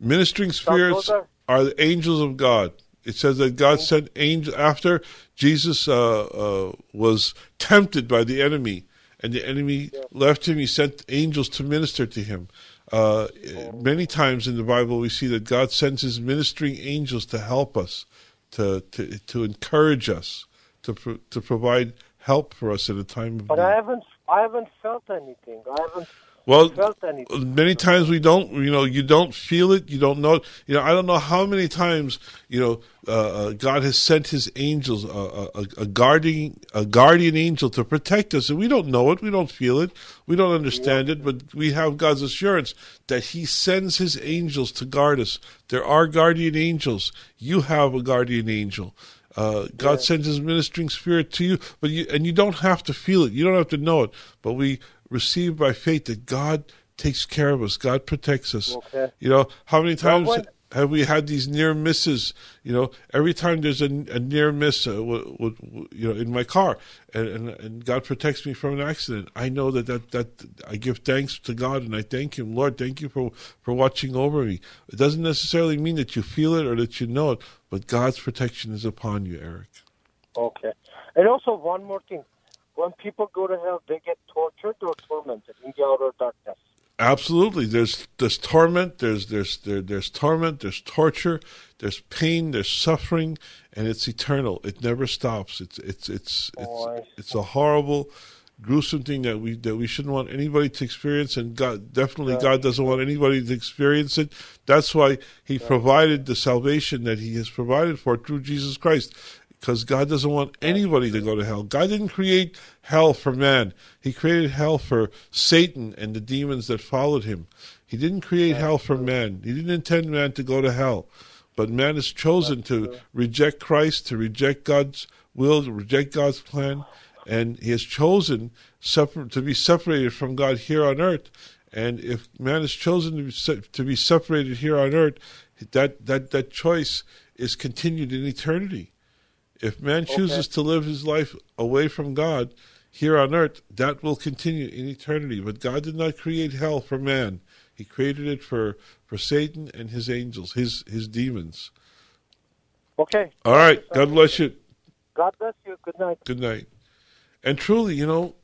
Ministering spirits are, are, the angels of God. It says that God sent angels after Jesus uh, uh, was tempted by the enemy, and the enemy yeah. left him. He sent angels to minister to him. Uh, many times in the Bible, we see that God sends His ministering angels to help us, to to, to encourage us, to pro- to provide help for us at a time of but need. I haven't, I haven't felt anything. I haven't well, many times we don't, you know, you don't feel it, you don't know. You know, I don't know how many times, you know, uh, uh, God has sent His angels, uh, a, a, guardian, a guardian angel to protect us, and we don't know it, we don't feel it, we don't understand it, but we have God's assurance that He sends His angels to guard us. There are guardian angels. You have a guardian angel. Uh, God yeah. sends His ministering spirit to you, but you and you don't have to feel it. You don't have to know it. But we receive by faith that God takes care of us. God protects us. Okay. You know how many times well, have we had these near misses? You know, every time there's a, a near miss, uh, w- w- you know, in my car, and, and, and God protects me from an accident. I know that, that that I give thanks to God and I thank Him, Lord. Thank you for for watching over me. It doesn't necessarily mean that you feel it or that you know it, but God's protection is upon you, Eric. Okay. And also one more thing when people go to hell, they get tortured or tormented in the outer darkness. Absolutely. There's there's torment. There's there's there, there's torment. There's torture. There's pain. There's suffering, and it's eternal. It never stops. It's it's it's it's oh, it's a horrible, gruesome thing that we that we shouldn't want anybody to experience, and God definitely right. God doesn't want anybody to experience it. That's why He right. provided the salvation that He has provided for through Jesus Christ because God doesn't want anybody to go to hell. God didn't create hell for man. He created hell for Satan and the demons that followed him. He didn't create hell for man. He didn't intend man to go to hell. But man has chosen to reject Christ, to reject God's will, to reject God's plan, and he has chosen separ- to be separated from God here on earth. And if man has chosen to be, se- to be separated here on earth, that, that, that choice is continued in eternity. If man chooses to live his life away from God here on earth, that will continue in eternity. But God did not create hell for man. He created it for, for Satan and his angels, his his demons. Okay. All right. God bless you. God bless you. Good night. Good night. And truly, you know,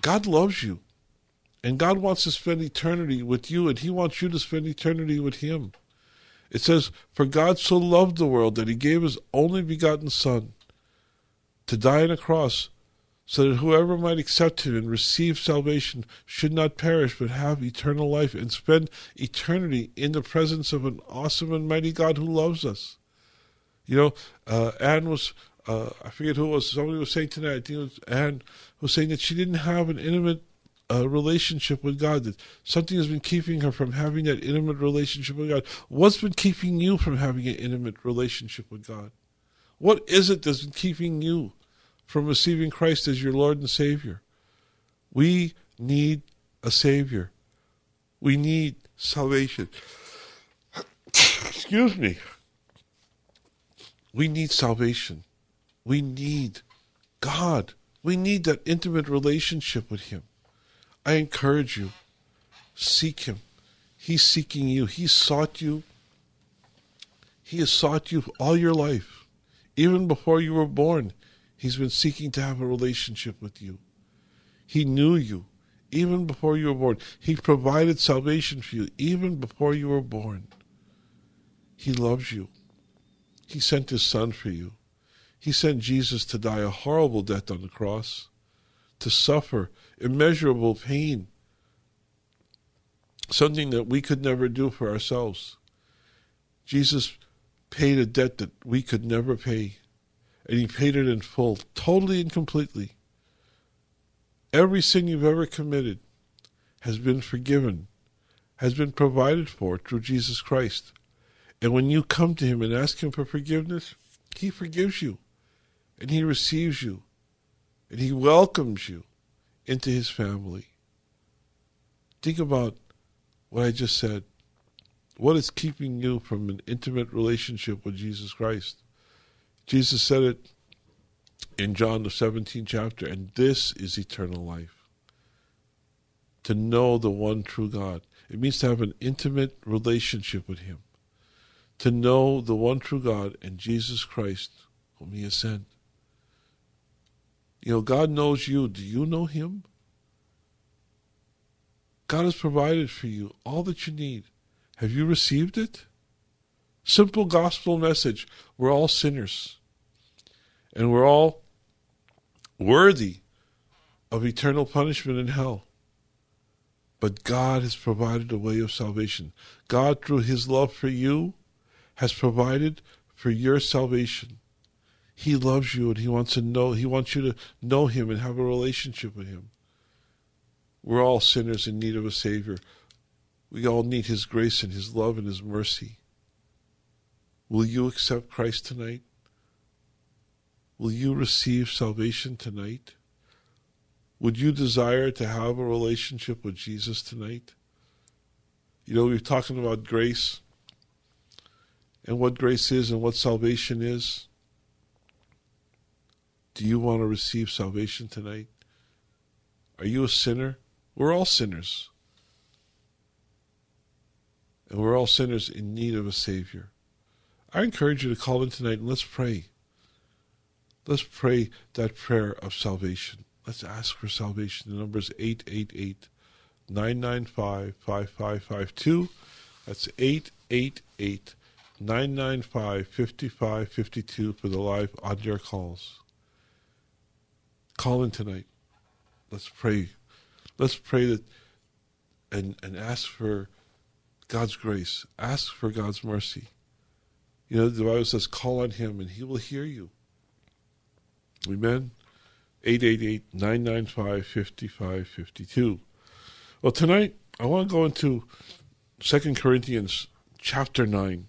God loves you. And God wants to spend eternity with you, and He wants you to spend eternity with Him. It says, For God so loved the world that He gave His only begotten Son to die on a cross so that whoever might accept Him and receive salvation should not perish but have eternal life and spend eternity in the presence of an awesome and mighty God who loves us. You know, uh, Anne was, uh, I forget who it was, somebody was saying tonight, I think it was Anne, was saying that she didn't have an intimate uh, relationship with God, that something has been keeping her from having that intimate relationship with God. What's been keeping you from having an intimate relationship with God? What is it that's been keeping you from receiving Christ as your Lord and Savior? We need a Savior. We need salvation. Excuse me. We need salvation. We need God. We need that intimate relationship with Him. I encourage you, seek Him. He's seeking you. He sought you. He has sought you all your life. Even before you were born, He's been seeking to have a relationship with you. He knew you even before you were born. He provided salvation for you even before you were born. He loves you. He sent His Son for you. He sent Jesus to die a horrible death on the cross, to suffer immeasurable pain, something that we could never do for ourselves. Jesus paid a debt that we could never pay, and He paid it in full, totally and completely. Every sin you've ever committed has been forgiven, has been provided for through Jesus Christ. And when you come to Him and ask Him for forgiveness, He forgives you and He receives you and He welcomes you into His family. Think about what I just said. What is keeping you from an intimate relationship with Jesus Christ? Jesus said it in John the 17th chapter, and this is eternal life. To know the one true God. It means to have an intimate relationship with Him. To know the one true God and Jesus Christ, whom He has sent. You know, God knows you. Do you know Him? God has provided for you all that you need. Have you received it? Simple gospel message. We're all sinners. And we're all worthy of eternal punishment in hell. But God has provided a way of salvation. God, through His love for you, has provided for your salvation. He loves you and He wants to know, He wants you to know Him and have a relationship with Him. We're all sinners in need of a Savior. We all need His grace and His love and His mercy. Will you accept Christ tonight? Will you receive salvation tonight? Would you desire to have a relationship with Jesus tonight? You know, we're talking about grace and what grace is and what salvation is. Do you want to receive salvation tonight? Are you a sinner? We're all sinners. And we're all sinners in need of a Savior. I encourage you to call in tonight and let's pray. Let's pray that prayer of salvation. Let's ask for salvation. The number is 888 995 5552. That's 888 995 5552 for the live audio calls. Call in tonight. Let's pray. Let's pray that and, and ask for God's grace. Ask for God's mercy. You know, the Bible says, call on Him and He will hear you. Amen. 888-995-5552. Well, tonight I want to go into Second Corinthians chapter 9.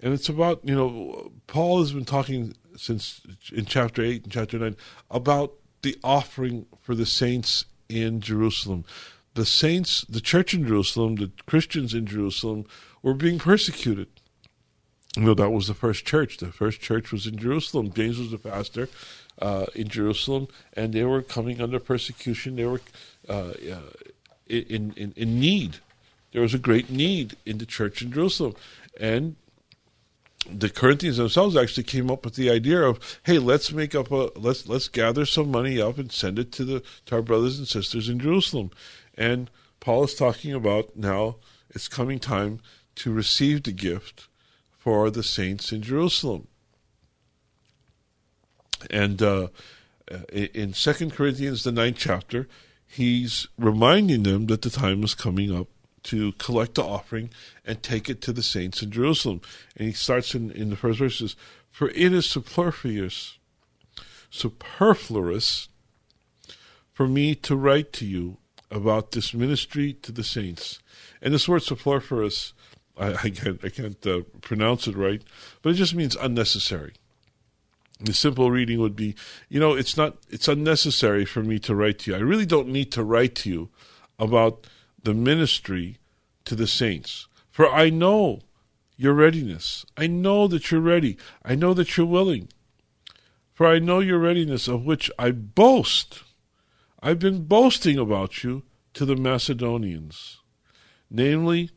And it's about, you know, Paul has been talking since in chapter 8 and chapter 9 about the offering for the saints in Jerusalem. The saints, the church in Jerusalem, the Christians in Jerusalem were being persecuted. you know, that was the first church. The first church was in Jerusalem. James was the pastor uh, in Jerusalem, and they were coming under persecution. They were uh, in, in, in need. There was a great need in the church in Jerusalem. And the Corinthians themselves actually came up with the idea of, hey, let's make up a let's let's gather some money up and send it to the to our brothers and sisters in Jerusalem. And Paul is talking about now it's coming time to receive the gift for the saints in Jerusalem. And uh, in Second Corinthians, the ninth chapter, he's reminding them that the time is coming up to collect the offering and take it to the saints in Jerusalem. And he starts in, in the first verses, For it is superfluous, superfluous for me to write to you about this ministry to the saints. And this word superfluous I, I can't, I can't uh, pronounce it right, but it just means unnecessary. The simple reading would be, you know, it's not, it's unnecessary for me to write to you. I really don't need to write to you about the ministry to the saints, for I know your readiness. I know that you're ready. I know that you're willing. For I know your readiness, of which I boast. I've been boasting about you to the Macedonians, namely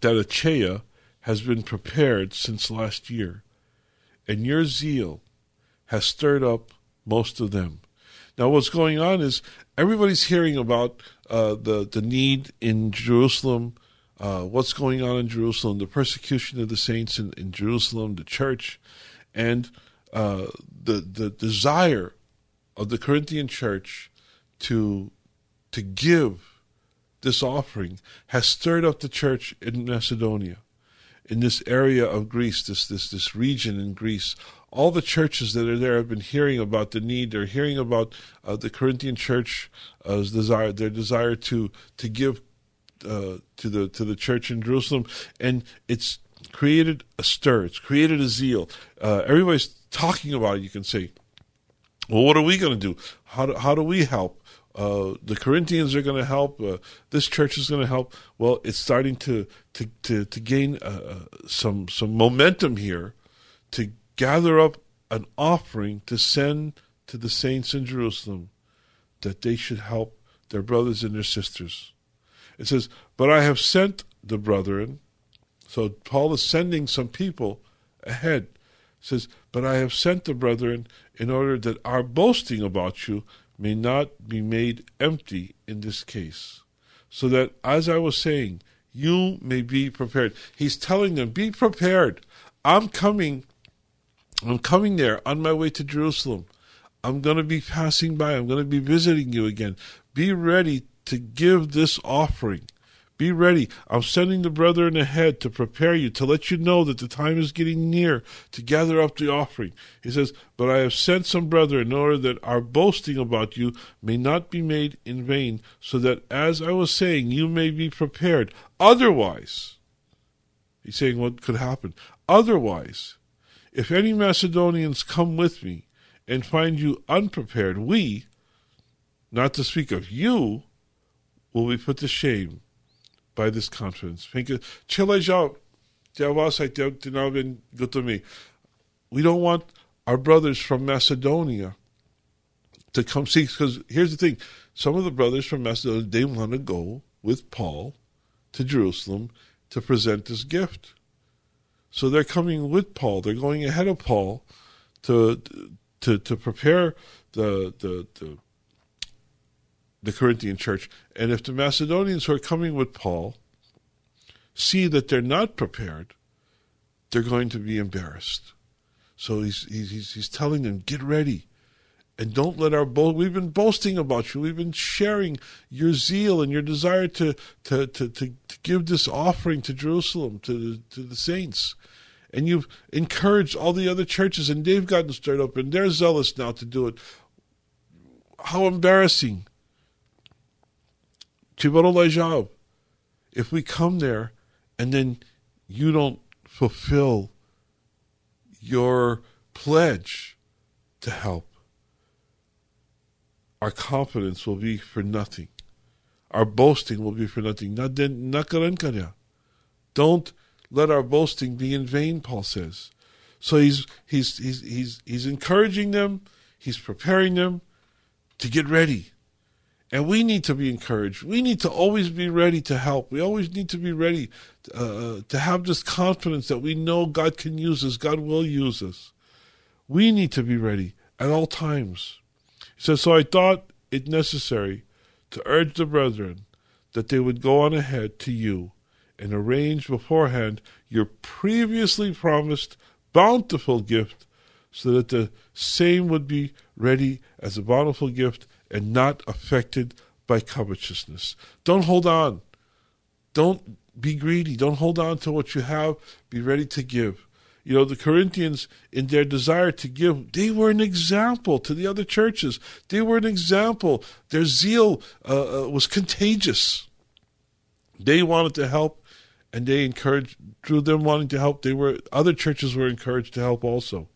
that Achaia has been prepared since last year, and your zeal has stirred up most of them. Now, what's going on is everybody's hearing about uh, the the need in Jerusalem, uh, what's going on in Jerusalem, the persecution of the saints in, in Jerusalem, the church, and uh, the the desire of the Corinthian church to to give this offering has stirred up the church in Macedonia, in this area of Greece, this this this region in Greece. All the churches that are there have been hearing about the need. They're hearing about uh, the Corinthian church's uh, desire, their desire to to give uh, to the to the church in Jerusalem, and it's created a stir. It's created a zeal. Uh, everybody's talking about it. You can say, "Well, what are we going to do? How do, how do we help?" Uh, the Corinthians are going to help. Uh, this church is going to help. Well, it's starting to to to, to gain uh, uh, some some momentum here, to gather up an offering to send to the saints in Jerusalem, that they should help their brothers and their sisters. It says, "But I have sent the brethren." So Paul is sending some people ahead. It says, "But I have sent the brethren in order that our boasting about you." may not be made empty in this case. So that, as I was saying, you may be prepared. He's telling them, be prepared. I'm coming. I'm coming there on my way to Jerusalem. I'm going to be passing by. I'm going to be visiting you again. Be ready to give this offering. Be ready. I'm sending the brethren ahead to prepare you, to let you know that the time is getting near to gather up the offering. He says, But I have sent some brethren in order that our boasting about you may not be made in vain, so that, as I was saying, you may be prepared. Otherwise, he's saying what could happen. Otherwise, if any Macedonians come with me and find you unprepared, we, not to speak of you, will be put to shame by this. Fiindcă We don't want our brothers from Macedonia to come see, because here's the thing. Some of the brothers from Macedonia, they want to go with Paul to Jerusalem to present this gift. So they're coming with Paul. They're going ahead of Paul to to to prepare the the, the the Corinthian church. And if the Macedonians who are coming with Paul see that they're not prepared, they're going to be embarrassed. So he's, he's, he's telling them, get ready. And don't let our boast, we've been boasting about you. We've been sharing your zeal and your desire to, to, to, to, to give this offering to Jerusalem, to, to the saints. And you've encouraged all the other churches, and they've gotten stirred up, and they're zealous now to do it. How embarrassing. If we come there and then you don't fulfill your pledge to help, our confidence will be for nothing. Our boasting will be for nothing. Don't let our boasting be in vain, Paul says. So he's he's he's he's he's encouraging them, he's preparing them to get ready. And we need to be encouraged. We need to always be ready to help. We always need to be ready uh, to have this confidence that we know God can use us, God will use us. We need to be ready at all times. He says, So I thought it necessary to urge the brethren that they would go on ahead to you and arrange beforehand your previously promised bountiful gift, so that the same would be ready as a bountiful gift and not affected by covetousness. Don't hold on. Don't be greedy. Don't hold on to what you have. Be ready to give. You know, the Corinthians, in their desire to give, they were an example to the other churches. They were an example. Their zeal uh, uh was contagious. They wanted to help, and they encouraged, through them wanting to help, they were other churches were encouraged to help also.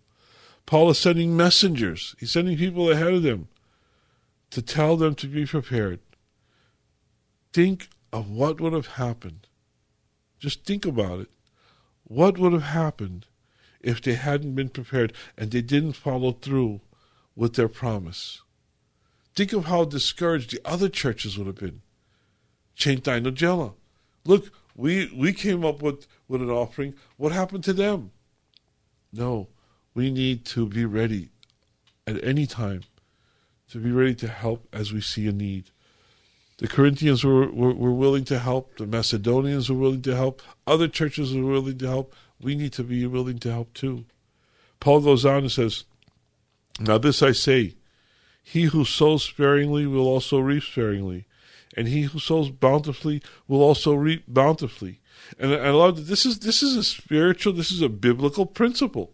Paul is sending messengers. He's sending people ahead of them to tell them to be prepared. Think of what would have happened. Just think about it. What would have happened if they hadn't been prepared and they didn't follow through with their promise? Think of how discouraged the other churches would have been. Chain Nogella. Look, we we came up with, with an offering. What happened to them? No, we need to be ready at any time to be ready to help as we see a need. The Corinthians were, were, were, willing to help. The Macedonians were willing to help. Other churches were willing to help. We need to be willing to help too. Paul goes on and says, Now this I say, he who sows sparingly will also reap sparingly, and he who sows bountifully will also reap bountifully. And I love that this is this is a spiritual, this is a biblical principle.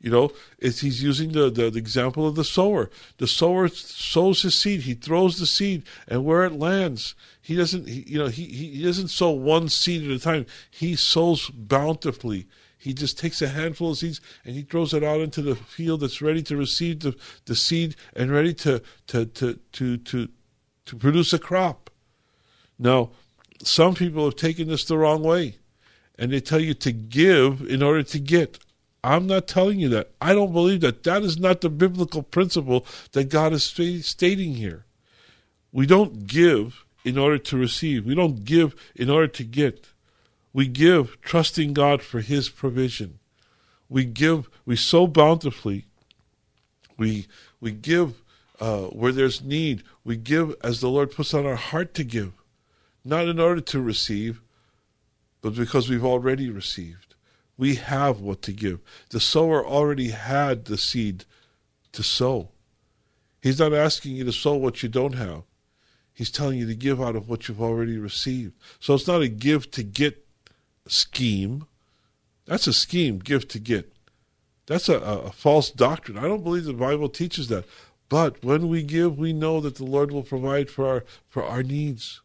You know, it's, he's using the, the, the, example of the sower. The sower sows his seed. He throws the seed, and where it lands, he doesn't. He, you know, he, he doesn't sow one seed at a time. He sows bountifully. He just takes a handful of seeds and he throws it out into the field that's ready to receive the, the seed and ready to to, to to to to produce a crop. Now, some people have taken this the wrong way, and they tell you to give in order to get. I'm not telling you that. I don't believe that. That is not the biblical principle that God is stating here. We don't give in order to receive, we don't give in order to get. We give trusting God for His provision. We give, we sow bountifully. We, we give uh, where there's need. We give as the Lord puts on our heart to give, not in order to receive, but because we've already received. We have what to give. The sower already had the seed to sow. He's not asking you to sow what you don't have. He's telling you to give out of what you've already received. So it's not a give to get scheme. That's a scheme, give to get. That's a, a, false doctrine. I don't believe the Bible teaches that. But when we give, we know that the Lord will provide for our for our needs.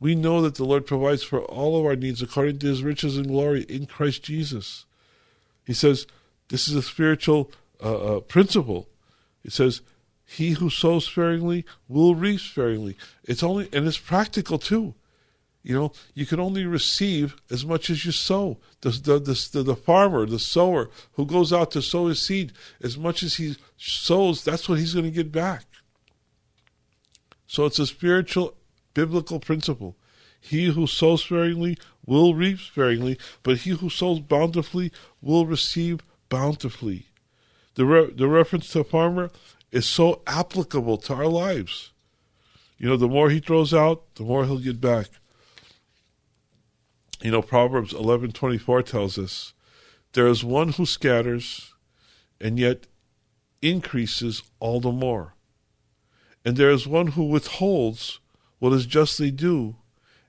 We know that the Lord provides for all of our needs according to his riches and glory in Christ Jesus. He says, this is a spiritual uh, uh, principle. It says, he who sows sparingly will reap sparingly. It's only, and it's practical too. You know, you can only receive as much as you sow. The, the, the, the, farmer, the sower who goes out to sow his seed, as much as he sows, that's what he's going to get back. So it's a spiritual biblical principle. He who sows sparingly will reap sparingly, but he who sows bountifully will receive bountifully. The, re- the reference to a farmer is so applicable to our lives. You know, the more he throws out, the more he'll get back. You know, Proverbs 11:24 tells us, "There is one who scatters and yet increases all the more. And there is one who withholds what is justly due,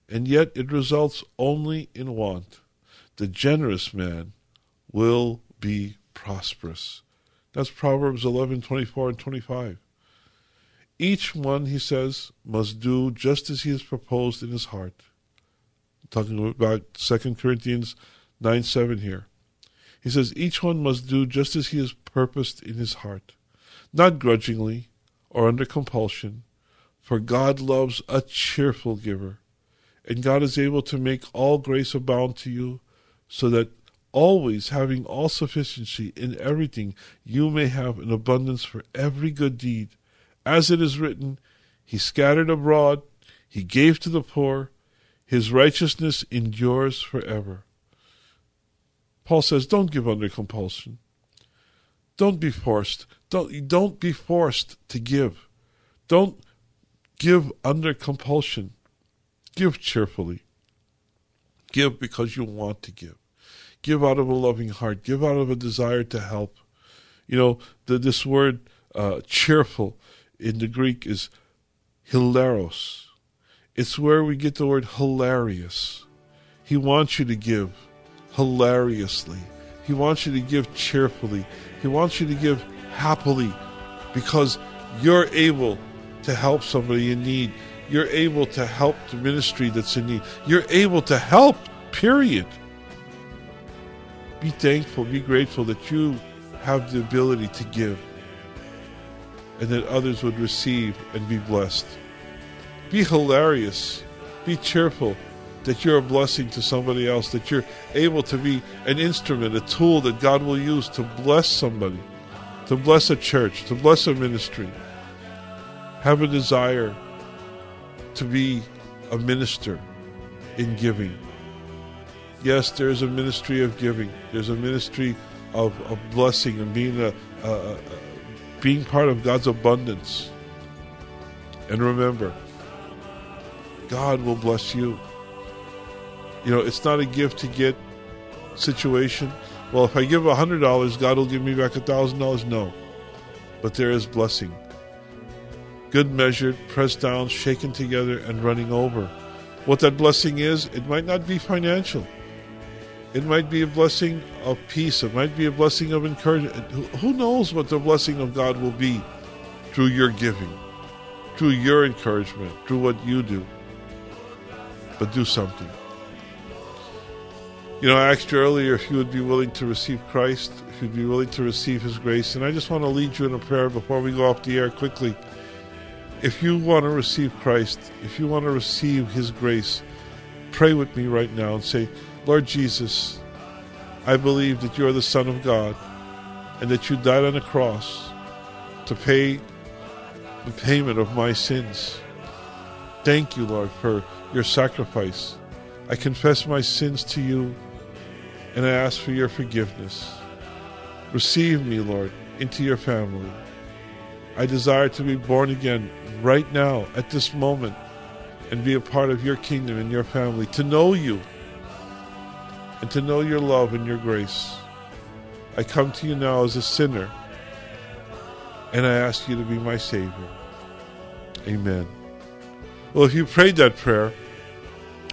and yet it results only in want. The generous man will be prosperous. That's Proverbs 11, 24 and 25. Each one, he says, must do just as he has proposed in his heart. talking about 2 Corinthians 9, 7 here. He says, each one must do just as he has purposed in his heart, not grudgingly or under compulsion, for God loves a cheerful giver. And God is able to make all grace abound to you, so that always having all sufficiency in everything, you may have an abundance for every good deed. As it is written, He scattered abroad, He gave to the poor, His righteousness endures forever. Paul says, don't give under compulsion. Don't be forced. Don't, don't be forced to give. Don't give under compulsion. Give cheerfully. Give because you want to give. Give out of a loving heart. Give out of a desire to help. You know, the, this word uh, cheerful in the Greek is hilaros. It's where we get the word hilarious. He wants you to give hilariously. He wants you to give cheerfully. He wants you to give happily because you're able to help somebody in need. You're able to help the ministry that's in need. You're able to help, period. Be thankful, be grateful that you have the ability to give and that others would receive and be blessed. Be hilarious, be cheerful that you're a blessing to somebody else, that you're able to be an instrument, a tool that God will use to bless somebody, to bless a church, to bless a ministry. Have a desire to be a minister in giving. Yes, there is a ministry of giving. There's a ministry of, of blessing and being a, a, a being part of God's abundance. And remember, God will bless you. You know, it's not a gift to get situation. Well, if I give $100, God will give me back $1,000. No. But there is blessing. Good measured, pressed down, shaken together, and running over. What that blessing is, it might not be financial. It might be a blessing of peace. It might be a blessing of encouragement. Who knows what the blessing of God will be through your giving, through your encouragement, through what you do. But do something. You know, I asked you earlier if you would be willing to receive Christ, if you'd be willing to receive His grace. And I just want to lead you in a prayer before we go off the air quickly. If you want to receive Christ, if you want to receive His grace, pray with me right now and say, Lord Jesus, I believe that you are the Son of God and that you died on the cross to pay the payment of my sins. Thank you, Lord, for your sacrifice. I confess my sins to you and I ask for your forgiveness. Receive me, Lord, into your family. I desire to be born again right now, at this moment, and be a part of your kingdom and your family, to know you and to know your love and your grace. I come to you now as a sinner, and I ask you to be my Savior. Amen. Well, if you prayed that prayer,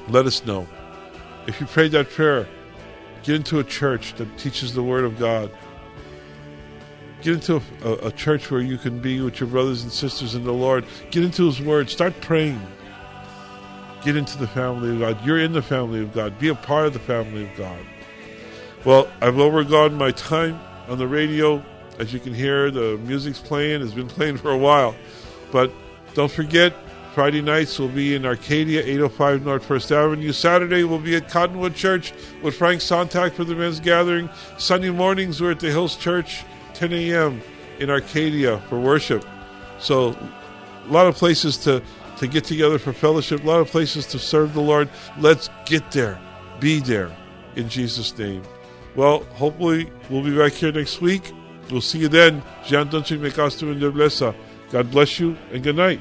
let us know. If you prayed that prayer, get into a church that teaches the Word of God. Get into a, a, church where you can be with your brothers and sisters in the Lord. Get into His Word. Start praying. Get into the family of God. You're in the family of God. Be a part of the family of God. Well, I've overgone my time on the radio. As you can hear, the music's playing. It's been playing for a while. But don't forget, Friday nights will be in Arcadia, 805 North First Avenue. Saturday we'll be at Cottonwood Church with Frank Sontag for the men's gathering. Sunday mornings we're at the Hills Church, 10 a.m. in Arcadia for worship. So, a lot of places to to get together for fellowship, a lot of places to serve the Lord. Let's get there, be there in Jesus' name. Well, hopefully, we'll be back here next week. We'll see you then. God bless you and good night.